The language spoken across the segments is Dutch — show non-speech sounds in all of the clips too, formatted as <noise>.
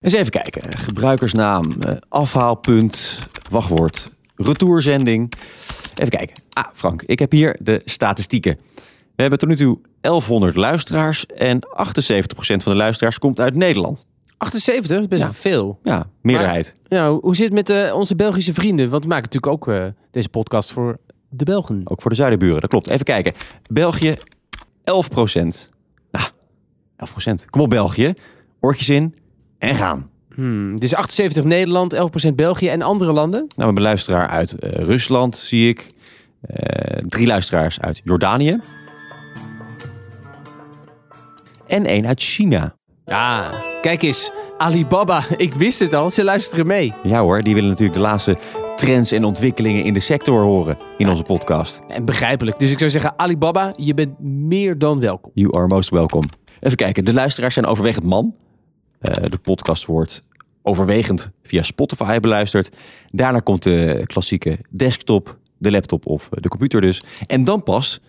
Eens even kijken. Gebruikersnaam, eh, afhaalpunt, wachtwoord, retourzending. Even kijken. Ah, Frank, ik heb hier de statistieken. We hebben tot nu toe 1100 luisteraars en 78% van de luisteraars komt uit Nederland. 78, dat is best Ja. veel. Ja, meerderheid. Ja, hoe zit het met eh, onze Belgische vrienden? Want we maken natuurlijk ook eh, deze podcast voor de Belgen. Ook voor de zuidenburen, dat klopt. Even kijken. België, 11%. Nou, 11%. Kom op België. Oortjes in en gaan. Hmm, dus 78 Nederland, 11% België en andere landen? Nou, we hebben een luisteraar uit eh, Rusland, zie ik. Eh, drie luisteraars uit Jordanië. En één uit China. Ah, kijk eens. Alibaba, <laughs> ik wist het al. Ze luisteren mee. Ja hoor, die willen natuurlijk de laatste trends en ontwikkelingen in de sector horen in onze podcast. En begrijpelijk. Dus ik zou zeggen, Alibaba, je bent meer dan welkom. You are most welcome. Even kijken, de luisteraars zijn overwegend man. Eh, de podcast wordt overwegend via Spotify beluisterd. Daarna komt de klassieke desktop, de laptop of de computer dus. En dan pas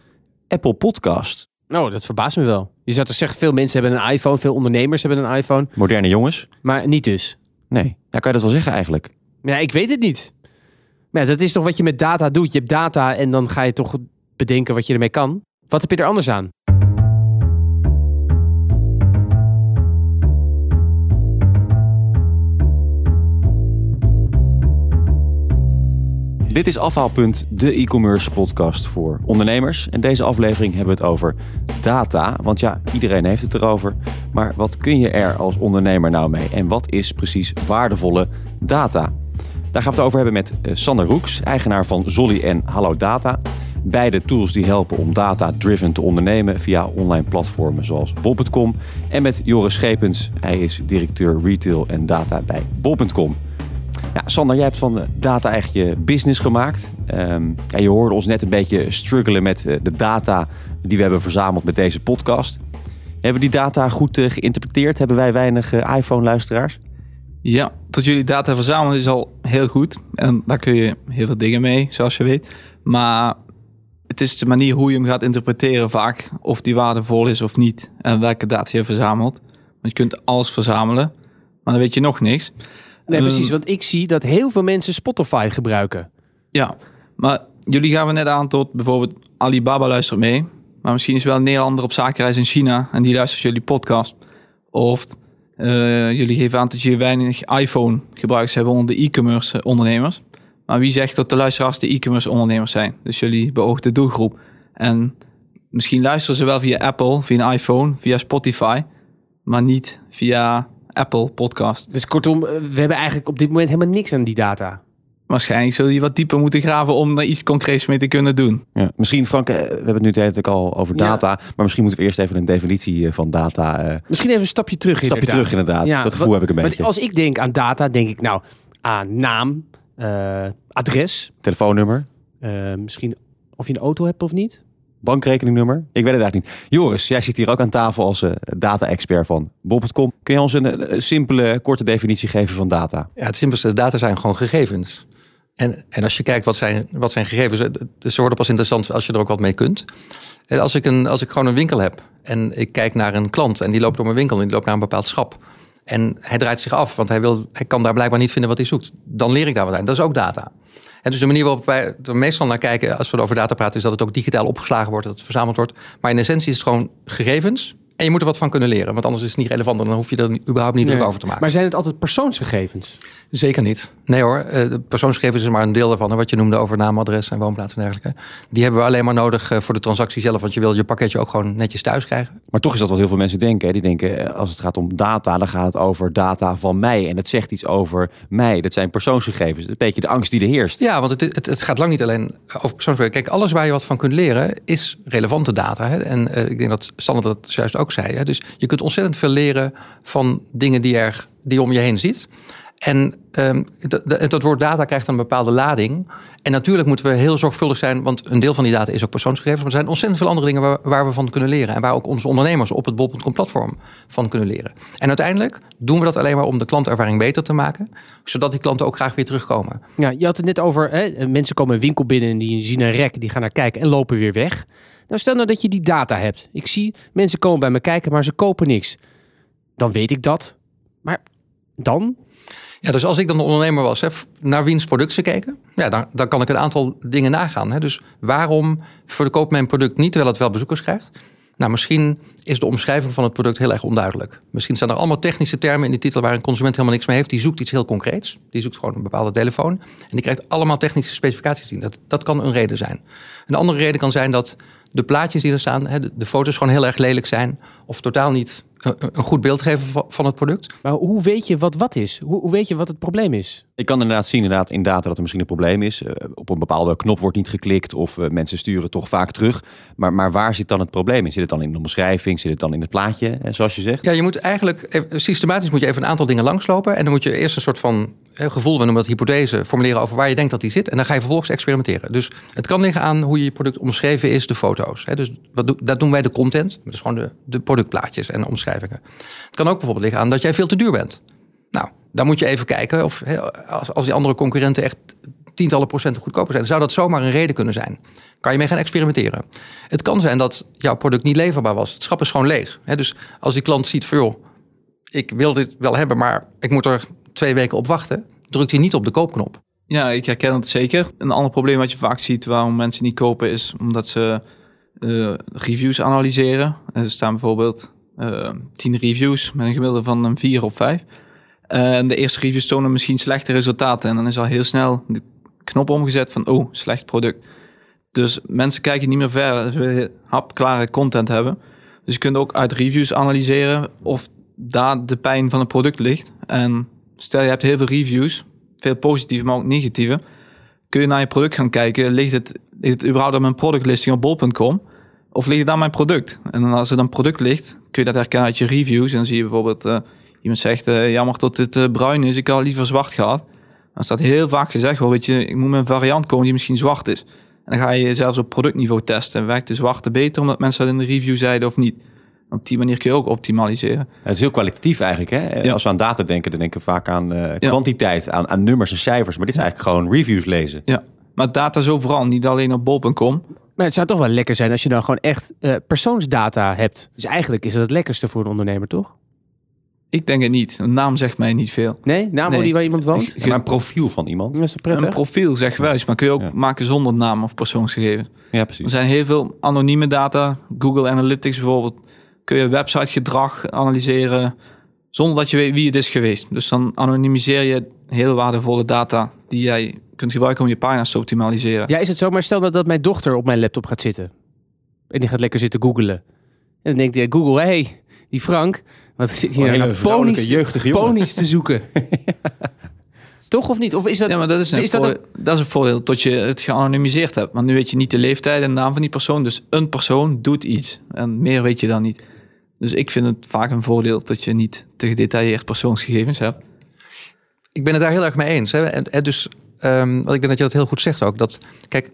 Apple Podcast. Nou, dat verbaast me wel. Je zou toch zeggen, veel mensen hebben een iPhone, veel ondernemers hebben een iPhone, Moderne jongens? maar niet dus. Nee, ja, kan je dat wel zeggen eigenlijk? Ja, ik weet het niet. Maar ja, dat is toch wat je met data doet. Je hebt data en dan ga je toch bedenken wat je ermee kan. Wat heb je er anders aan? Dit is Afhaalpunt, de e-commerce podcast voor ondernemers. En deze aflevering hebben we het over data. Want ja, iedereen heeft het erover. Maar wat kun je er als ondernemer nou mee? En wat is precies waardevolle data? Daar gaan we het over hebben met eh, Sander Roeks, eigenaar van Zolly en Hallo Data. Beide tools die helpen om data-driven te ondernemen via online platformen zoals bol.com. En met Joris Schepens, hij is directeur retail en data bij bol.com. Ja, Sander, jij hebt van data echt je business gemaakt. Ehm, ja, je hoorde ons net een beetje struggelen met eh, de data die we hebben verzameld met deze podcast. Hebben we die data goed eh, geïnterpreteerd? Hebben wij weinig eh, iPhone-luisteraars? Ja, tot jullie data verzamelen is al heel goed. En daar kun je heel veel dingen mee, zoals je weet. Maar het is de manier hoe je hem gaat interpreteren vaak. Of die waardevol is of niet. En welke data je verzamelt. Want je kunt alles verzamelen. Maar dan weet je nog niks. Nee, Ehm, precies. Want ik zie dat heel veel mensen Spotify gebruiken. Ja, maar jullie gaven net aan tot bijvoorbeeld Alibaba luistert mee. Maar misschien is wel een Nederlander op zakenreis in China en die luistert jullie podcast. Of eh, jullie geven aan dat je weinig iPhone gebruikers hebben onder de e-commerce ondernemers. Maar wie zegt dat de luisteraars de e-commerce ondernemers zijn? Dus jullie beoogde doelgroep. En misschien luisteren ze wel via Apple, via een iPhone, via Spotify, maar niet via Apple podcast. Dus kortom, eh, we hebben eigenlijk op dit moment helemaal niks aan die data. Waarschijnlijk zul je wat dieper moeten graven om er iets concreets mee te kunnen doen. Ja. Misschien, Frank, eh, we hebben het nu de hele tijd al over Ja. data. Maar misschien moeten we eerst even een definitie eh, van data... eh, Misschien even een stapje terug. een stapje terug inderdaad. Ja, dat gevoel wat- heb ik een beetje. als ik denk aan data, denk ik nou aan naam, eh, adres, Telefoonnummer, eh, misschien of je een auto hebt of niet. Bankrekeningnummer. Ik weet het eigenlijk niet. Joris, jij zit hier ook aan tafel als eh, data-expert van Bob.com. Kun je ons een, eh, simpele, korte definitie geven van data? Ja, het simpelste, data zijn gewoon gegevens. En, en als je kijkt wat zijn, wat zijn gegevens, eh, ze worden pas interessant als je er ook wat mee kunt. En als ik, een, als ik gewoon een winkel heb en ik kijk naar een klant en die loopt door mijn winkel en die loopt naar een bepaald schap. En hij draait zich af, want hij, wil, hij kan daar blijkbaar niet vinden wat hij zoekt. Dan leer ik daar wat aan. Dat is ook data. En dus de manier waarop wij er meestal naar kijken als we over data praten, is dat het ook digitaal opgeslagen wordt, dat het verzameld wordt. Maar in essentie is het gewoon gegevens. En je moet er wat van kunnen leren, want anders is het niet relevant. En dan hoef je er überhaupt niet druk over te maken. Maar zijn het altijd persoonsgegevens? Zeker niet. Nee hoor, eh, de persoonsgegevens is maar een deel daarvan. hè, Wat je noemde over naam, adres en woonplaats en dergelijke. Die hebben we alleen maar nodig eh, voor de transactie zelf. Want je wil je pakketje ook gewoon netjes thuis krijgen. Maar toch is dat wat heel veel mensen denken. Hè? Die denken, eh, als het gaat om data, dan gaat het over data van mij. En het zegt iets over mij. Dat zijn persoonsgegevens. Een beetje de angst die er heerst. Ja, want het, het, het gaat lang niet alleen over persoonsgegevens. Kijk, alles waar je wat van kunt leren is relevante data. Hè? En ik denk dat Sander dat juist ook zei. Hè? Dus je kunt ontzettend veel leren van dingen die, er, die je om je heen ziet. En ehm, dat, dat, woord data krijgt een bepaalde lading. En natuurlijk moeten we heel zorgvuldig zijn, want een deel van die data is ook persoonsgegevens. Maar er zijn ontzettend veel andere dingen waar, waar we van kunnen leren. En waar ook onze ondernemers op het bol.com platform van kunnen leren. En uiteindelijk doen we dat alleen maar om de klantervaring beter te maken. Zodat die klanten ook graag weer terugkomen. Ja, je had het net over, hè, mensen komen een winkel binnen en die zien een rek, die gaan naar kijken en lopen weer weg. Nou, stel nou dat je die data hebt. Ik zie mensen komen bij me kijken, maar ze kopen niks. Dan weet ik dat. Maar Dan? Ja, dus als ik dan de ondernemer was, hè, naar wiens product ze keken, ja, dan, dan kan ik een aantal dingen nagaan. Hè. Dus waarom verkoopt mijn product niet terwijl het wel bezoekers krijgt? Nou, misschien is de omschrijving van het product heel erg onduidelijk. Misschien zijn er allemaal technische termen in die titel waar een consument helemaal niks mee heeft. Die zoekt iets heel concreets. Die zoekt gewoon een bepaalde telefoon. En die krijgt allemaal technische specificaties zien. Dat, dat kan een reden zijn. Een andere reden kan zijn dat de plaatjes die er staan, de, de foto's gewoon heel erg lelijk zijn. Of totaal niet een goed beeld geven van het product. Maar hoe weet je wat wat is? Hoe, hoe weet je wat het probleem is? Ik kan inderdaad zien inderdaad in data dat er misschien een probleem is. Uh, op een bepaalde knop wordt niet geklikt of uh, mensen sturen toch vaak terug. Maar, maar waar zit dan het probleem in? Zit het dan in de omschrijving? Zit het dan in het plaatje, zoals je zegt? Ja, je moet eigenlijk systematisch moet je even een aantal dingen langslopen. En dan moet je eerst een soort van gevoel, we noemen dat hypothese, formuleren over waar je denkt dat die zit. En dan ga je vervolgens experimenteren. Dus het kan liggen aan hoe je product omschreven is, de foto's. Dus dat doen wij de content. Dat is gewoon de, de productplaatjes en omschrijvingen. Het kan ook bijvoorbeeld liggen aan dat jij veel te duur bent. Nou, dan moet je even kijken of als, als die andere concurrenten echt tientallen procenten goedkoper zijn, zou dat zomaar een reden kunnen zijn. Kan je mee gaan experimenteren. Het kan zijn dat jouw product niet leverbaar was. Het schap is gewoon leeg. Dus als die klant ziet joh, ik wil dit wel hebben, maar ik moet er twee weken op wachten, drukt hij niet op de koopknop. Ja, ik herken het zeker. Een ander probleem wat je vaak ziet waarom mensen niet kopen is omdat ze uh, reviews analyseren. Er staan bijvoorbeeld uh, tien reviews met een gemiddelde van een vier of vijf. En de eerste reviews tonen misschien slechte resultaten. En dan is al heel snel de knop omgezet van, oh, slecht product. Dus mensen kijken niet meer verder. Ze willen hapklare content hebben. Dus je kunt ook uit reviews analyseren of daar de pijn van het product ligt. En stel je hebt heel veel reviews, veel positieve, maar ook negatieve. Kun je naar je product gaan kijken, ligt het, het überhaupt op mijn productlisting op bol.com? Of ligt het aan mijn product? En als er dan product ligt, kun je dat herkennen uit je reviews. En dan zie je bijvoorbeeld, uh, iemand zegt, uh, jammer dat dit uh, bruin is, ik had liever zwart gehad. Dan staat heel vaak gezegd, wel, weet je, ik moet met een variant komen die misschien zwart is. En dan ga je zelfs op productniveau testen. Werkt de zwarte beter omdat mensen dat in de review zeiden of niet? Op die manier kun je ook optimaliseren. Het is heel kwalitatief eigenlijk. Hè? Als we aan data denken, dan denken we vaak aan uh, kwantiteit, aan, aan, nummers en cijfers. Maar dit is eigenlijk gewoon reviews lezen. Ja, maar data is overal, niet alleen op bol.com. Maar het zou toch wel lekker zijn als je dan gewoon echt uh, persoonsdata hebt. Dus eigenlijk is dat het lekkerste voor een ondernemer, toch? Ik denk het niet. Een naam zegt mij niet veel. Nee? Naam nee. die waar iemand woont? Ja, maar een profiel van iemand. Dat is prettig. Een profiel zegt wel eens, maar kun je ook maken zonder naam of persoonsgegevens. Ja, precies. Er zijn heel veel anonieme data. Google Analytics bijvoorbeeld kun je websitegedrag analyseren zonder dat je weet wie het is geweest. Dus dan anonimiseer je heel waardevolle data die jij kunt gebruiken om je pagina's te optimaliseren. Ja, is het zo? Maar stel dat, dat mijn dochter op mijn laptop gaat zitten. En die gaat lekker zitten googelen. En dan denkt hij, Google, hey, die Frank, wat zit hier een ponies, jeugdige ponies te zoeken? <laughs> Toch of niet? Of is dat, ja, maar dat is, een, is dat, een... dat is een voordeel tot je het geanonimiseerd hebt. Want nu weet je niet de leeftijd en de naam van die persoon. Dus een persoon doet iets. En meer weet je dan niet. Dus ik vind het vaak een voordeel dat je niet te gedetailleerd persoonsgegevens hebt. Ik ben het daar heel erg mee eens. Hè. En, dus, um, wat ik denk dat je dat heel goed zegt ook. Dat, kijk,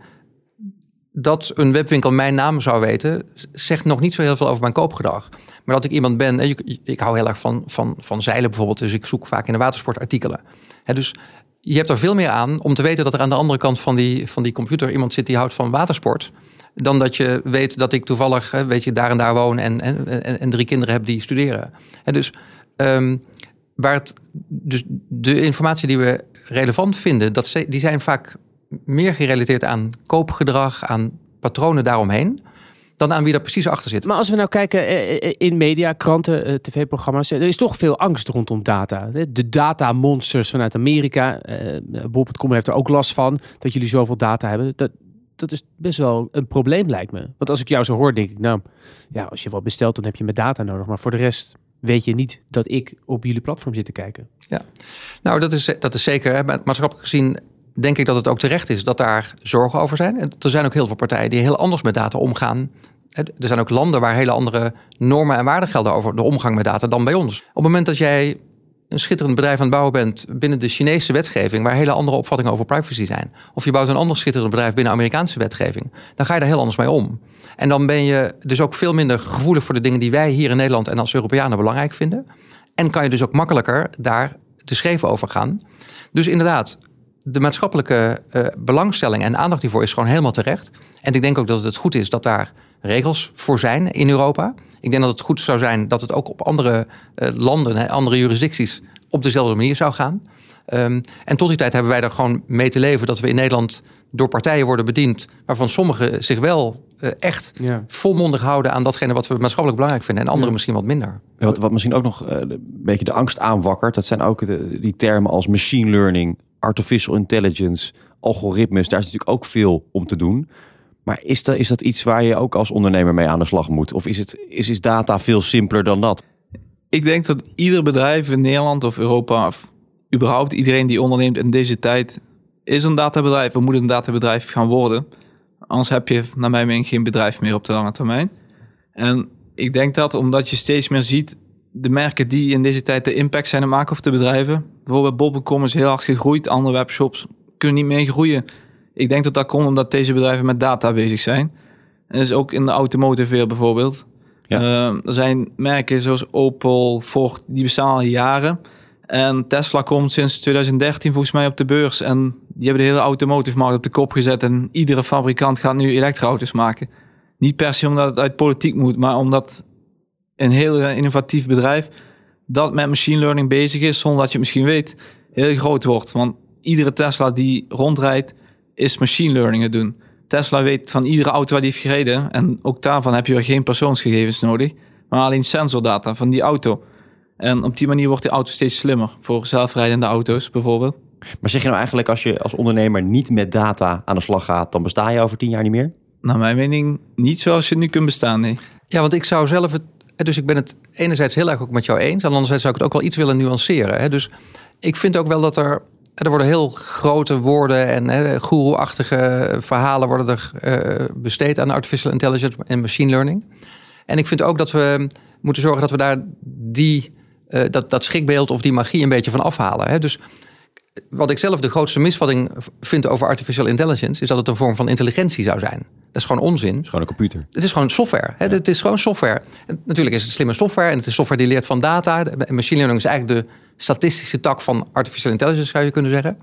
dat een webwinkel mijn naam zou weten, zegt nog niet zo heel veel over mijn koopgedrag. Maar dat ik iemand ben, ik, ik hou heel erg van, van, van zeilen bijvoorbeeld, dus ik zoek vaak in de watersportartikelen. He, dus je hebt er veel meer aan om te weten dat er aan de andere kant van die, van die computer iemand zit die houdt van watersport. Dan dat je weet dat ik toevallig weet je, daar en daar woon en, en, en, drie kinderen heb die studeren. En dus, um, waar het, dus de informatie die we relevant vinden, dat, die zijn vaak meer gerelateerd aan koopgedrag, aan patronen daaromheen dan aan wie daar precies achter zit. Maar als we nou kijken eh, eh, in media, kranten, eh, tv-programma's, er is toch veel angst rondom data. De data-monsters vanuit Amerika, Bob.com heeft er ook last van dat jullie zoveel data hebben. Dat, dat is best wel een probleem, lijkt me. Want als ik jou zo hoor, denk ik, nou, ja, als je wat bestelt, dan heb je met data nodig. Maar voor de rest weet je niet dat ik op jullie platform zit te kijken. Ja, nou, dat is, dat is zeker. Maatschappelijk gezien denk ik dat het ook terecht is dat daar zorgen over zijn. En er zijn ook heel veel partijen die heel anders met data omgaan. Er zijn ook landen waar hele andere normen en waarden gelden over de omgang met data dan bij ons. Op het moment dat jij een schitterend bedrijf aan het bouwen bent binnen de Chinese wetgeving, waar hele andere opvattingen over privacy zijn, of je bouwt een ander schitterend bedrijf binnen Amerikaanse wetgeving, dan ga je daar heel anders mee om. En dan ben je dus ook veel minder gevoelig voor de dingen die wij hier in Nederland en als Europeanen belangrijk vinden. En kan je dus ook makkelijker daar te schreven over gaan. Dus inderdaad, de maatschappelijke uh, belangstelling en aandacht hiervoor is gewoon helemaal terecht. En ik denk ook dat het goed is dat daar regels voor zijn in Europa. Ik denk dat het goed zou zijn dat het ook op andere uh, landen, andere jurisdicties op dezelfde manier zou gaan. Ehm, en tot die tijd hebben wij er gewoon mee te leven dat we in Nederland door partijen worden bediend, waarvan sommigen zich wel eh, echt Ja. volmondig houden aan datgene wat we maatschappelijk belangrijk vinden en anderen misschien wat minder. Wat, wat misschien ook nog eh, een beetje de angst aanwakkert, dat zijn ook de, die termen als machine learning, artificial intelligence, algoritmes. Daar is natuurlijk ook veel om te doen. Maar is dat, is dat iets waar je ook als ondernemer mee aan de slag moet? Of is, het, is, is data veel simpeler dan dat? Ik denk dat ieder bedrijf in Nederland of Europa, of überhaupt iedereen die onderneemt in deze tijd, is een databedrijf of moet een databedrijf gaan worden. Anders heb je, naar mijn mening, geen bedrijf meer op de lange termijn. En ik denk dat omdat je steeds meer ziet, de merken die in deze tijd de impact zijn aan maken of de bedrijven. Bijvoorbeeld bol.com is heel hard gegroeid, andere webshops kunnen niet meer groeien. Ik denk dat dat komt omdat deze bedrijven met data bezig zijn. En dus ook in de automotive weer bijvoorbeeld. Ja. Eh, er zijn merken zoals Opel, Ford, die bestaan al jaren. En Tesla komt sinds 2013 volgens mij op de beurs. En die hebben de hele automotive markt op de kop gezet. En iedere fabrikant gaat nu elektroauto's maken. Niet per se omdat het uit politiek moet, maar omdat een heel innovatief bedrijf dat met machine learning bezig is, zonder dat je het misschien weet, heel groot wordt. Want iedere Tesla die rondrijdt, is machine learning het doen. Tesla weet van iedere auto waar die heeft gereden. En ook daarvan heb je weer geen persoonsgegevens nodig. Maar alleen sensordata van die auto. En op die manier wordt die auto steeds slimmer. Voor zelfrijdende auto's bijvoorbeeld. Maar zeg je nou eigenlijk als je als ondernemer niet met data aan de slag gaat, dan besta je over tien jaar niet meer? Naar mijn mening niet zoals je nu kunt bestaan, nee. Ja, want ik zou zelf het. Dus ik ben het enerzijds heel erg ook met jou eens. En anderzijds zou ik het ook wel iets willen nuanceren. Hè. Dus ik vind ook wel dat er. Er worden heel grote woorden en hè, goeroe-achtige verhalen worden er eh, besteed aan artificial intelligence en machine learning. En ik vind ook dat we moeten zorgen dat we daar die, eh, dat, dat schrikbeeld of die magie een beetje van afhalen. Hè. Dus wat ik zelf de grootste misvatting vind over artificial intelligence, is dat het een vorm van intelligentie zou zijn. Dat is gewoon onzin. Het is gewoon een computer. Het is gewoon software. Hè? Het is gewoon software. En Natuurlijk is het slimme software en het is software die leert van data. En machine learning is eigenlijk de statistische tak van artificial intelligence, zou je kunnen zeggen.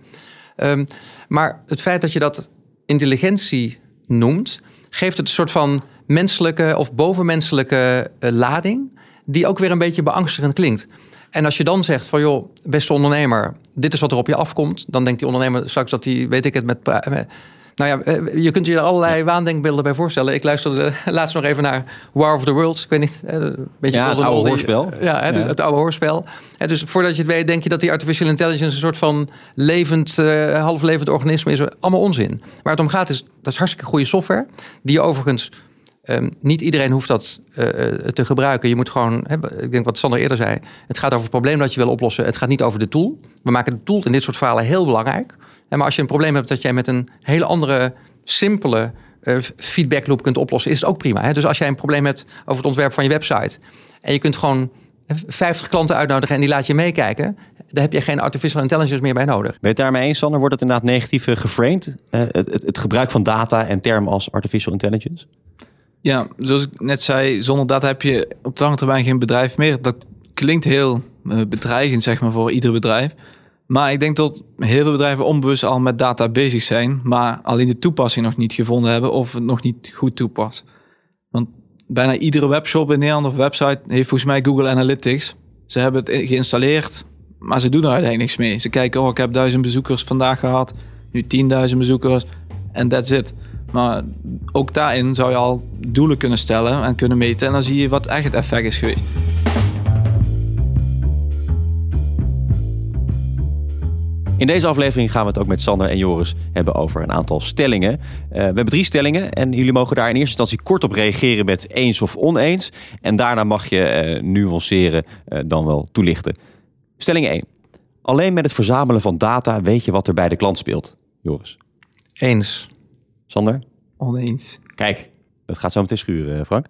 Ehm, maar het feit dat je dat intelligentie noemt, geeft het een soort van menselijke of bovenmenselijke eh, lading, die ook weer een beetje beangstigend klinkt. En als je dan zegt van joh, beste ondernemer, dit is wat er op je afkomt, dan denkt die ondernemer straks dat hij, weet ik het, met. Nou ja, eh, je kunt je er allerlei waandenkbeelden bij voorstellen. Ik luisterde laatst nog even naar War of the Worlds. Ik weet niet. eh, Een beetje Ja, het oude oldie- hoorspel. Ja, Ja. het oude hoorspel. En dus voordat je het weet, denk je dat die artificial intelligence een soort van levend, eh half levend organisme is. Allemaal onzin. Waar het om gaat is, dat is hartstikke goede software. Die je overigens, ehm, niet iedereen hoeft dat eh, te gebruiken. Je moet gewoon, ik denk wat Sander eerder zei. Het gaat over het probleem dat je wil oplossen. Het gaat niet over de tool. We maken de tool in dit soort verhalen heel belangrijk. En maar als je een probleem hebt dat jij met een hele andere, simpele eh, feedback loop kunt oplossen, is het ook prima. Hè? Dus als jij een probleem hebt over het ontwerp van je website. En je kunt gewoon 50 klanten uitnodigen en die laat je meekijken. Daar heb je geen artificial intelligence meer bij nodig. Ben je het daarmee eens, Sander? Wordt het inderdaad negatief eh, geframed? Eh, het, het, het gebruik van data en termen als artificial intelligence? Ja, zoals ik net zei, zonder data heb je op de lange termijn geen bedrijf meer. Dat klinkt heel eh, bedreigend, zeg maar, voor ieder bedrijf. Maar ik denk dat heel veel bedrijven onbewust al met data bezig zijn, maar alleen de toepassing nog niet gevonden hebben of het nog niet goed toepassen. Want bijna iedere webshop in Nederland of website heeft volgens mij Google Analytics. Ze hebben het geïnstalleerd, maar ze doen er uiteindelijk niks mee. Ze kijken, oh, ik heb duizend bezoekers vandaag gehad, nu 10.000 bezoekers en that's it. Maar ook daarin zou je al doelen kunnen stellen en kunnen meten. En dan zie je wat echt het effect is geweest. In deze aflevering gaan we het ook met Sander en Joris hebben over een aantal stellingen. Eh, we hebben drie stellingen en jullie mogen daar in eerste instantie kort op reageren met eens of oneens. En daarna mag je eh, nuanceren eh, dan wel toelichten. Stelling 1. Alleen met het verzamelen van data weet je wat er bij de klant speelt. Joris. Eens. Sander? Oneens. Kijk, dat gaat zo meteen schuren, Frank.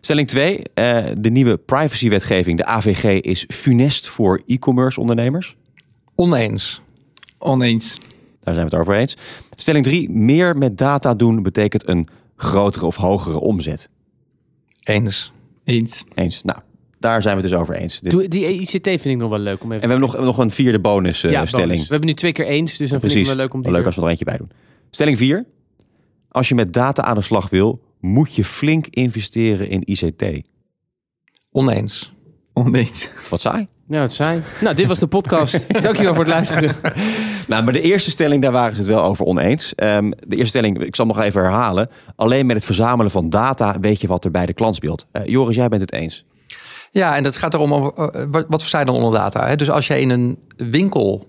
Stelling 2. eh, de nieuwe privacywetgeving, de AVG, is funest voor e-commerce ondernemers. Oneens. Oneens. Daar zijn we het over eens. Stelling 3. Meer met data doen betekent een grotere of hogere omzet. Eens. Eens. Eens. Nou, daar zijn we het dus over eens. Doe- Die ICT vind ik nog wel leuk om even En we hebben nog, nog een vierde bonus eh, ja, stelling. bonus. We hebben nu twee keer eens, dus dan vind ik Precies. het wel leuk om die leuk weer- als we er eentje bij doen. Stelling 4. Als je met data aan de slag wil, moet je flink investeren in ICT. Oneens. Oneens. Wat saai. Ja, dat zijn. Nou, dit was de podcast. <laughs> Dankjewel voor het luisteren. Nou, maar de eerste stelling, daar waren ze het wel over oneens. Ehm, de eerste stelling, ik zal nog even herhalen. Alleen met het verzamelen van data weet je wat er bij de klant speelt. Eh, Joris, jij bent het eens. Ja, en dat gaat erom, uh, wat, wat versta je dan onder data? Hè? Dus als jij in een winkel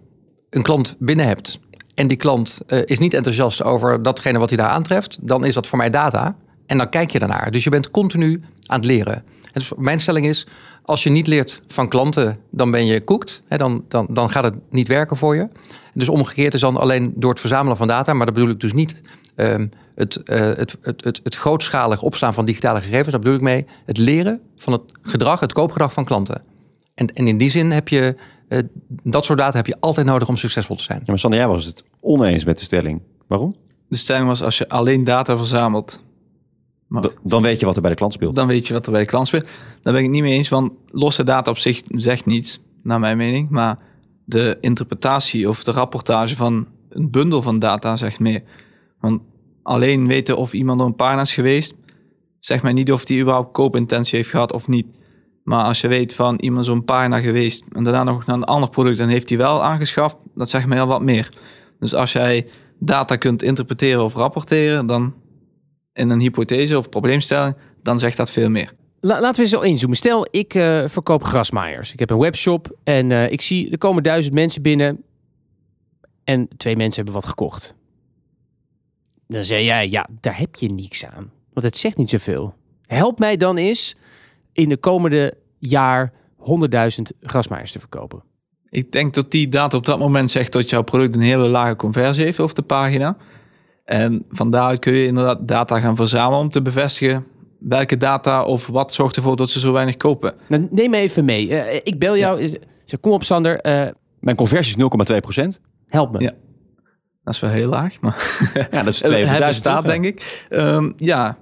een klant binnen hebt en die klant uh, is niet enthousiast over datgene wat hij daar aantreft, dan is dat voor mij data. En dan kijk je daarnaar. Dus je bent continu aan het leren. En dus mijn stelling is, als je niet leert van klanten, dan ben je koekt. Dan, dan, dan gaat het niet werken voor je. Dus omgekeerd is dan alleen door het verzamelen van data, maar dat bedoel ik dus niet um, het, uh, het, het, het, het grootschalig opslaan van digitale gegevens. Daar bedoel ik mee het leren van het gedrag, het koopgedrag van klanten. En, en in die zin heb je uh, dat soort data heb je altijd nodig om succesvol te zijn. Ja, maar Sander, jij was het oneens met de stelling. Waarom? De stelling was als je alleen data verzamelt. Maar, dan weet je wat er bij de klant speelt. Dan weet je wat er bij de klant speelt. Daar ben ik het niet mee eens, want losse data op zich zegt niets, naar mijn mening. Maar de interpretatie of de rapportage van een bundel van data zegt meer. Want alleen weten of iemand op een pagina is geweest, zegt mij niet of die überhaupt koopintentie heeft gehad of niet. Maar als je weet van iemand zo'n pagina geweest en daarna nog naar een ander product en heeft hij wel aangeschaft, dat zegt mij al wat meer. Dus als jij data kunt interpreteren of rapporteren, dan in een hypothese of probleemstelling, dan zegt dat veel meer. La, laten we zo inzoomen. Stel, ik uh, verkoop grasmaaiers. Ik heb een webshop en uh, ik zie er komen duizend mensen binnen en twee mensen hebben wat gekocht. Dan zeg jij, ja, daar heb je niks aan. Want het zegt niet zoveel. Help mij dan eens in de komende jaar 100.000 grasmaaiers te verkopen. Ik denk dat die data op dat moment zegt dat jouw product een hele lage conversie heeft op de pagina. En van daaruit kun je inderdaad data gaan verzamelen om te bevestigen welke data of wat zorgt ervoor dat ze zo weinig kopen. Nou, neem me even mee. Uh, ik bel jou. Ja. Zeg, kom op Sander. Uh, Mijn conversie is 0,2 procent. Help me. Ja. Dat is wel heel laag, maar <laughs> ja, dat is <laughs> 200 staat, denk ik. Um, ja,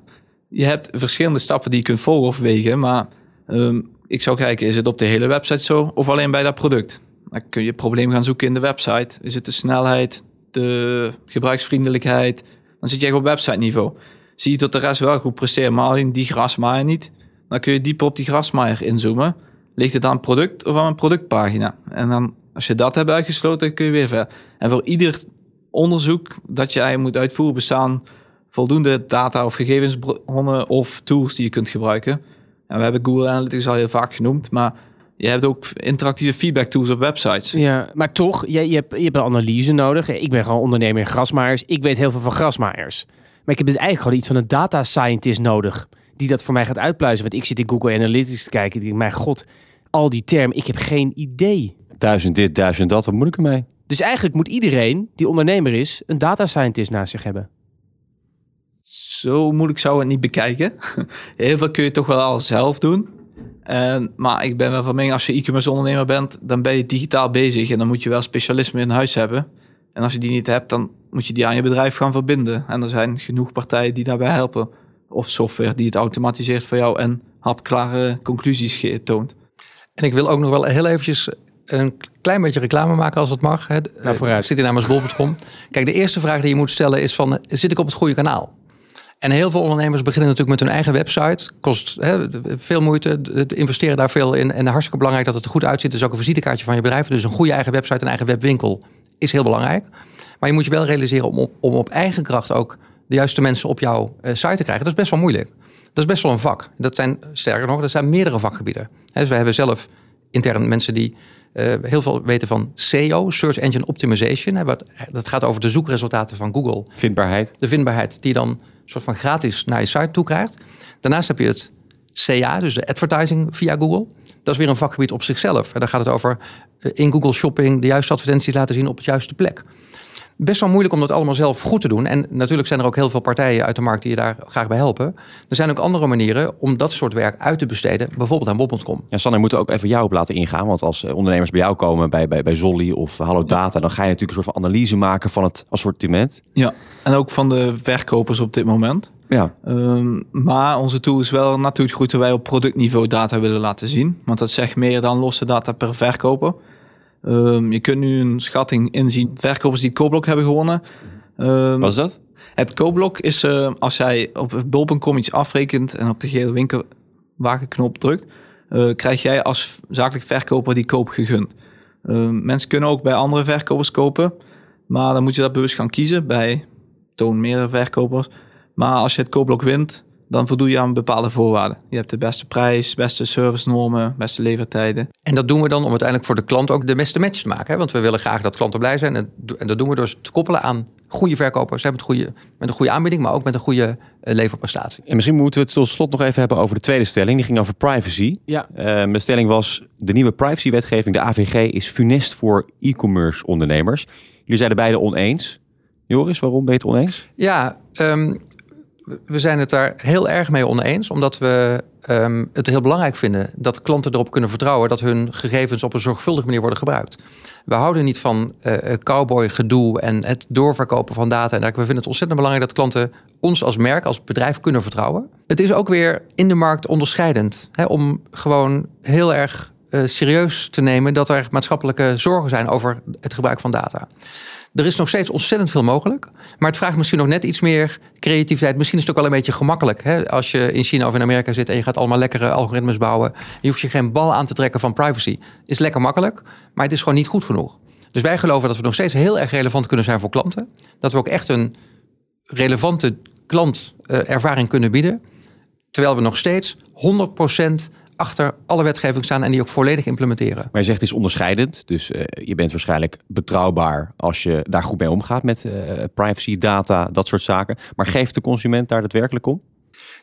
je hebt verschillende stappen die je kunt volgen of wegen, maar um, ik zou kijken, is het op de hele website zo of alleen bij dat product? Dan kun je het probleem gaan zoeken in de website. Is het de snelheid, de gebruiksvriendelijkheid? Dan zit je echt op website niveau. Zie je dat de rest wel goed presteert, maar alleen die grasmaaier niet. Dan kun je dieper op die grasmaaier inzoomen. Ligt het aan product of aan een productpagina? En dan, als je dat hebt uitgesloten, kun je weer verder. En voor ieder onderzoek dat jij moet uitvoeren, bestaan voldoende data of gegevensbronnen of tools die je kunt gebruiken. En we hebben Google Analytics al heel vaak genoemd, maar je hebt ook interactieve feedback tools op websites. Ja, maar toch, je, je, hebt, je hebt een analyse nodig. Ik ben gewoon ondernemer in grasmaaiers. Ik weet heel veel van grasmaaiers. Maar ik heb dus eigenlijk gewoon iets van een data scientist nodig. Die dat voor mij gaat uitpluizen. Want ik zit in Google Analytics te kijken. Ik denk, mijn god, al die termen, ik heb geen idee. Duizend dit, duizend dat, wat moet ik ermee? Dus eigenlijk moet iedereen die ondernemer is, een data scientist naast zich hebben. Zo moeilijk zou het niet bekijken. <laughs> Heel veel kun je toch wel al zelf doen. En, maar ik ben wel van mening, als je e-commerce ondernemer bent, dan ben je digitaal bezig en dan moet je wel specialisme in huis hebben. En als je die niet hebt, dan moet je die aan je bedrijf gaan verbinden. En er zijn genoeg partijen die daarbij helpen. Of software die het automatiseert voor jou en hapklare conclusies toont. En ik wil ook nog wel heel eventjes een klein beetje reclame maken als het mag. Hè. Nou, vooruit. Zit in namens bol.com. Kijk, de eerste vraag die je moet stellen is van, zit ik op het goede kanaal? En heel veel ondernemers beginnen natuurlijk met hun eigen website. Kost hè, veel moeite, investeren daar veel in. En hartstikke belangrijk dat het er goed uitziet. Dus ook een visitekaartje van je bedrijf. Dus een goede eigen website, een eigen webwinkel is heel belangrijk. Maar je moet je wel realiseren om op, om op eigen kracht ook de juiste mensen op jouw uh, site te krijgen. Dat is best wel moeilijk. Dat is best wel een vak. Dat zijn, sterker nog, dat zijn meerdere vakgebieden. Dus we hebben zelf intern mensen die uh, heel veel weten van SEO, Search Engine Optimization. Dat gaat over de zoekresultaten van Google. Vindbaarheid. De vindbaarheid die dan soort van gratis naar je site toe krijgt. Daarnaast heb je het CA, dus de advertising via Google. Dat is weer een vakgebied op zichzelf. En daar gaat het over eh, in Google Shopping de juiste advertenties laten zien op de juiste plek. Best wel moeilijk om dat allemaal zelf goed te doen. En natuurlijk zijn er ook heel veel partijen uit de markt die je daar graag bij helpen. Er zijn ook andere manieren om dat soort werk uit te besteden, bijvoorbeeld aan Bob.com. Ja, Sanne, moeten ook even jou op laten ingaan. Want als eh, ondernemers bij jou komen, bij, bij, bij Zolly of Hallo Data, dan ga je natuurlijk een soort van analyse maken van het assortiment. Ja, en ook van de verkopers op dit moment. Ja. Um, maar onze tool is wel natuurlijk goed dat wij op productniveau data willen laten zien. Want dat zegt meer dan losse data per verkoper. Um, je kunt nu een schatting inzien. Verkopers die het koopblok hebben gewonnen. Um, Wat is dat? Het koopblok is uh, als jij op bol.com iets afrekent en op de gele winkelwagenknop drukt. eh, krijg jij als zakelijk verkoper die koop gegund. Uh, mensen kunnen ook bij andere verkopers kopen, maar dan moet je dat bewust gaan kiezen bij toon meerdere verkopers. Maar als je het koopblok wint, dan voldoe je aan bepaalde voorwaarden. Je hebt de beste prijs, beste servicenormen, beste levertijden. En dat doen we dan om uiteindelijk voor de klant ook de beste match te maken. Hè? Want we willen graag dat klanten blij zijn. En, dat doen we door ze te koppelen aan goede verkopers. Hè? Met, goede, met een goede aanbieding, maar ook met een goede uh, leverprestatie. En misschien moeten we het tot slot nog even hebben over de tweede stelling. Die ging over privacy. Ja. Uh, de stelling was, de nieuwe privacywetgeving, de AVG, is funest voor e-commerce ondernemers. Jullie zeiden beide oneens. Joris, waarom ben je het oneens? Ja, um, we zijn het daar heel erg mee oneens, omdat we um, het heel belangrijk vinden dat klanten erop kunnen vertrouwen dat hun gegevens op een zorgvuldige manier worden gebruikt. We houden niet van uh, cowboy gedoe en het doorverkopen van data. En we vinden het ontzettend belangrijk dat klanten ons als merk, als bedrijf kunnen vertrouwen. Het is ook weer in de markt onderscheidend hè, om gewoon heel erg uh, serieus te nemen dat er maatschappelijke zorgen zijn over het gebruik van data. Er is nog steeds ontzettend veel mogelijk. Maar het vraagt misschien nog net iets meer creativiteit. Misschien is het ook wel een beetje gemakkelijk. Hè? Als je in China of in Amerika zit en je gaat allemaal lekkere algoritmes bouwen. Je hoeft je geen bal aan te trekken van privacy. Is lekker makkelijk, maar het is gewoon niet goed genoeg. Dus wij geloven dat we nog steeds heel erg relevant kunnen zijn voor klanten. Dat we ook echt een relevante klantervaring kunnen bieden. Terwijl we nog steeds 100% achter alle wetgeving staan en die ook volledig implementeren. Maar je zegt het is onderscheidend. Dus uh, je bent waarschijnlijk betrouwbaar als je daar goed mee omgaat met uh, privacy, data, dat soort zaken. Maar geeft de consument daar daadwerkelijk om?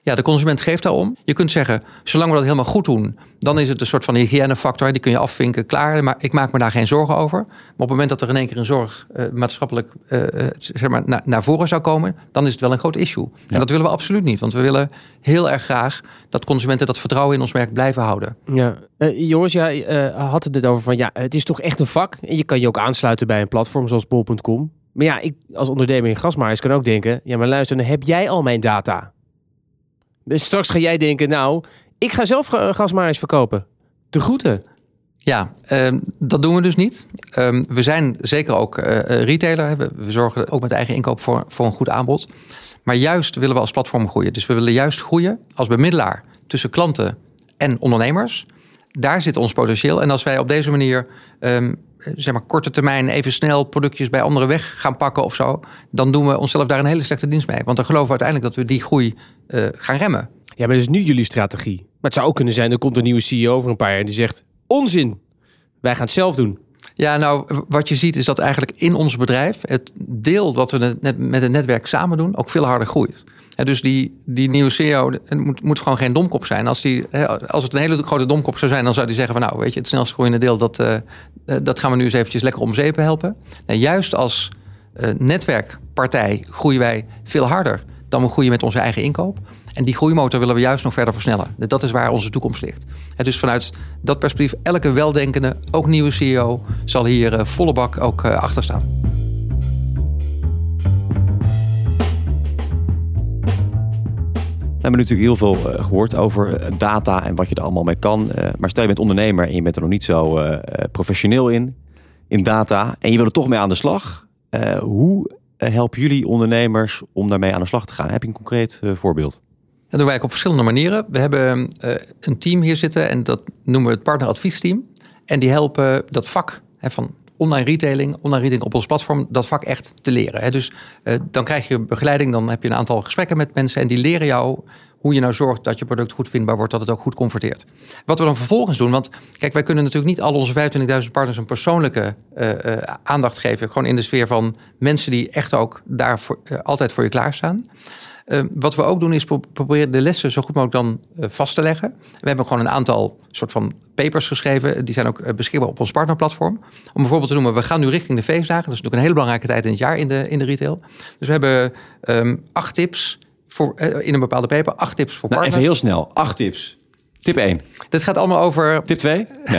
Ja, de consument geeft daarom. Je kunt zeggen, zolang we dat helemaal goed doen, dan is het een soort van hygiënefactor. Die kun je afvinken, klaar. Maar ik maak me daar geen zorgen over. Maar op het moment dat er in één keer een zorg uh, maatschappelijk uh, zeg maar, na, naar voren zou komen, dan is het wel een groot issue. Ja. En dat willen we absoluut niet. Want we willen heel erg graag dat consumenten dat vertrouwen in ons merk blijven houden. Ja, uh, Joris, jij had het over van ja, het is toch echt een vak. En je kan je ook aansluiten bij een platform zoals bol.com. Maar ja, ik als ondernemer in grasmaaiers kan ook denken, ja, maar luister, dan heb jij al mijn data. Dus straks ga jij denken, nou, ik ga zelf gasmaaiers verkopen. De groeten. Ja, um, dat doen we dus niet. Um, we zijn zeker ook uh, retailer. We, zorgen ook met eigen inkoop voor, voor een goed aanbod. Maar juist willen we als platform groeien. Dus we willen juist groeien als bemiddelaar tussen klanten en ondernemers. Daar zit ons potentieel. En als wij op deze manier um, zeg maar korte termijn even snel productjes bij anderen weg gaan pakken of zo, dan doen we onszelf daar een hele slechte dienst mee. Want dan geloven we uiteindelijk dat we die groei uh, gaan remmen. Ja, maar dat is nu jullie strategie. Maar het zou ook kunnen zijn, er komt een nieuwe CEO over een paar jaar en die zegt: onzin, wij gaan het zelf doen. Ja, nou, wat je ziet is dat eigenlijk in ons bedrijf het deel wat we net met het netwerk samen doen ook veel harder groeit. Dus die, die nieuwe CEO moet, moet gewoon geen domkop zijn. Als, die, als het een hele grote domkop zou zijn, dan zou die zeggen van nou, weet je, het snelst groeiende deel, dat, uh, dat gaan we nu eens eventjes lekker om zeep helpen. En juist als uh, netwerkpartij groeien wij veel harder dan we groeien met onze eigen inkoop. En die groeimotor willen we juist nog verder versnellen. Dat is waar onze toekomst ligt. Dus vanuit dat perspectief, elke weldenkende, ook nieuwe CEO, zal hier volle bak ook achter staan. We hebben natuurlijk heel veel uh, gehoord over data en wat je er allemaal mee kan. Uh, maar stel je bent ondernemer en je bent er nog niet zo professioneel in, in data. En je wil er toch mee aan de slag. hoe helpen jullie ondernemers om daarmee aan de slag te gaan? Heb je een concreet voorbeeld? Dat doen wij op verschillende manieren. We hebben een team hier zitten en dat noemen we het partneradviesteam. En die helpen dat vak van online retailing, online retailing op ons platform, dat vak echt te leren. Dus uh, dan krijg je begeleiding, dan heb je een aantal gesprekken met mensen en die leren jou hoe je nou zorgt dat je product goed vindbaar wordt, dat het ook goed converteert. Wat we dan vervolgens doen, want kijk, wij kunnen natuurlijk niet al onze 25.000 partners een persoonlijke uh, uh, aandacht geven. Gewoon in de sfeer van mensen die echt ook daar voor, altijd voor je klaarstaan. Uh, wat we ook doen is pro proberen de lessen zo goed mogelijk dan uh, vast te leggen. We hebben gewoon een aantal soort van papers geschreven. Die zijn ook uh, beschikbaar op ons partnerplatform. Om bijvoorbeeld te noemen, we gaan nu richting de feestdagen. Dat is natuurlijk een hele belangrijke tijd in het jaar in de, in de retail. Dus we hebben um, acht tips voor, in een bepaalde paper. Acht tips voor nou, partners. Even heel snel, acht tips. Tip 1. Dit gaat allemaal over. Tip 2? <laughs>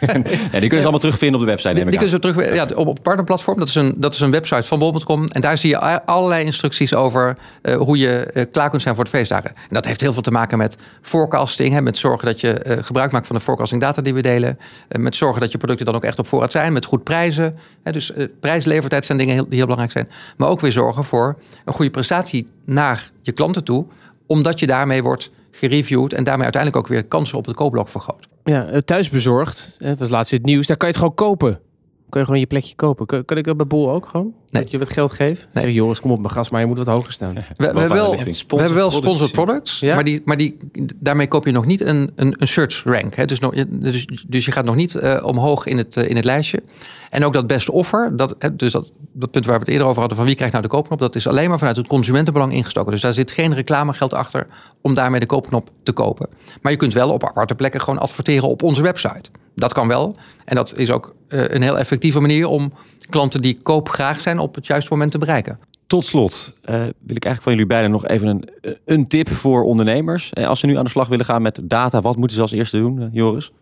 Nee, die kunnen ze allemaal terugvinden op de website. Die, die kunnen ze terug ja, op het partnerplatform. Dat is, een, dat is een website van bol.com. En daar zie je allerlei instructies over uh, hoe je uh, klaar kunt zijn voor de feestdagen. En dat heeft heel veel te maken met forecasting. Hè, met zorgen dat je uh, gebruik maakt van de forecasting data die we delen. met zorgen dat je producten dan ook echt op voorraad zijn. Met goed prijzen. Hè, dus prijslevertijd zijn dingen heel, die heel belangrijk zijn. Maar ook weer zorgen voor een goede prestatie naar je klanten toe. Omdat je daarmee wordt gereviewd en daarmee uiteindelijk ook weer kansen op het koopblok vergroot. Ja, thuisbezorgd. Dat was laatst het nieuws. Daar kan je het gewoon kopen. Kan je gewoon je plekje kopen. Kan, kan ik dat bij Bol ook gewoon? Nee. Dat je wat geld geeft? Nee. Zeg, Joris, kom op mijn gas, maar je moet wat hoger staan. <laughs> We, we hebben wel, we hebben wel Sponsored products, Ja? maar, die, maar die, daarmee koop je nog niet een, een, een search rank. Hè? Dus, nog, dus, dus je gaat nog niet eh, omhoog in het, eh, in het lijstje. En ook dat beste offer, dat, hè, dus dat, dat punt waar we het eerder over hadden, van wie krijgt nou de koopknop, dat is alleen maar vanuit het consumentenbelang ingestoken. Dus daar zit geen reclamegeld achter om daarmee de koopknop te kopen. Maar je kunt wel op aparte plekken gewoon adverteren op onze website. Dat kan wel. En dat is ook eh, een heel effectieve manier om klanten die koopgraag zijn op het juiste moment te bereiken. Tot slot eh, wil ik eigenlijk van jullie beiden nog even een, een tip voor ondernemers. Eh, als ze nu aan de slag willen gaan met data, wat moeten ze als eerste doen, eh, Joris?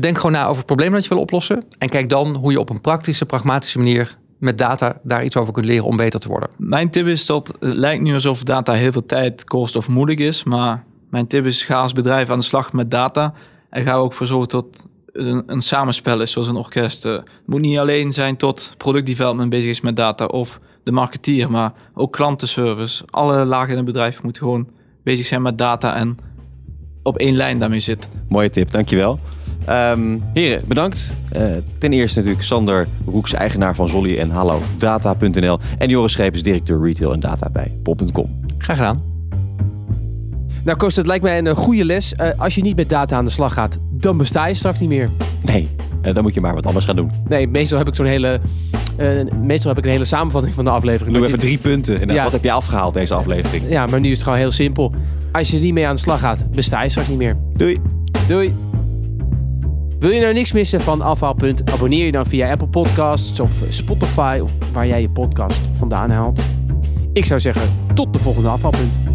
Denk gewoon na over het probleem dat je wil oplossen. En kijk dan hoe je op een praktische, pragmatische manier met data daar iets over kunt leren om beter te worden. Mijn tip is dat het lijkt nu alsof data heel veel tijd kost of moeilijk is. Maar mijn tip is ga als bedrijf aan de slag met data. En ga er ook voor zorgen dat een, een samenspel is, zoals een orkest. Eh, Het moet niet alleen zijn tot productdevelopment bezig is met data of de marketeer, maar ook klantenservice. Alle lagen in het bedrijf moeten gewoon bezig zijn met data en op één lijn daarmee zitten. Mooie tip, dankjewel. Ehm heren, bedankt. Eh, ten eerste natuurlijk Sander Roeks, eigenaar van Zolly en Hallo Data.nl. En Joris Schepens, directeur retail en data bij pop.com. Graag gedaan. Nou, Koos, het lijkt mij een eh, goede les. Eh, als je niet met data aan de slag gaat, dan besta je straks niet meer. Nee, eh, dan moet je maar wat anders gaan doen. Nee, meestal heb ik zo'n hele, eh, meestal heb ik een hele samenvatting van de aflevering. Doe even drie punten. Ja. Wat heb je afgehaald deze aflevering? Ja, maar nu is het gewoon heel simpel. Als je er niet mee aan de slag gaat, besta je straks niet meer. Doei. Doei. Wil je nou niks missen van Afhaalpunt? Abonneer je dan via Apple Podcasts of Spotify of waar jij je podcast vandaan haalt. Ik zou zeggen, tot de volgende Afhaalpunt.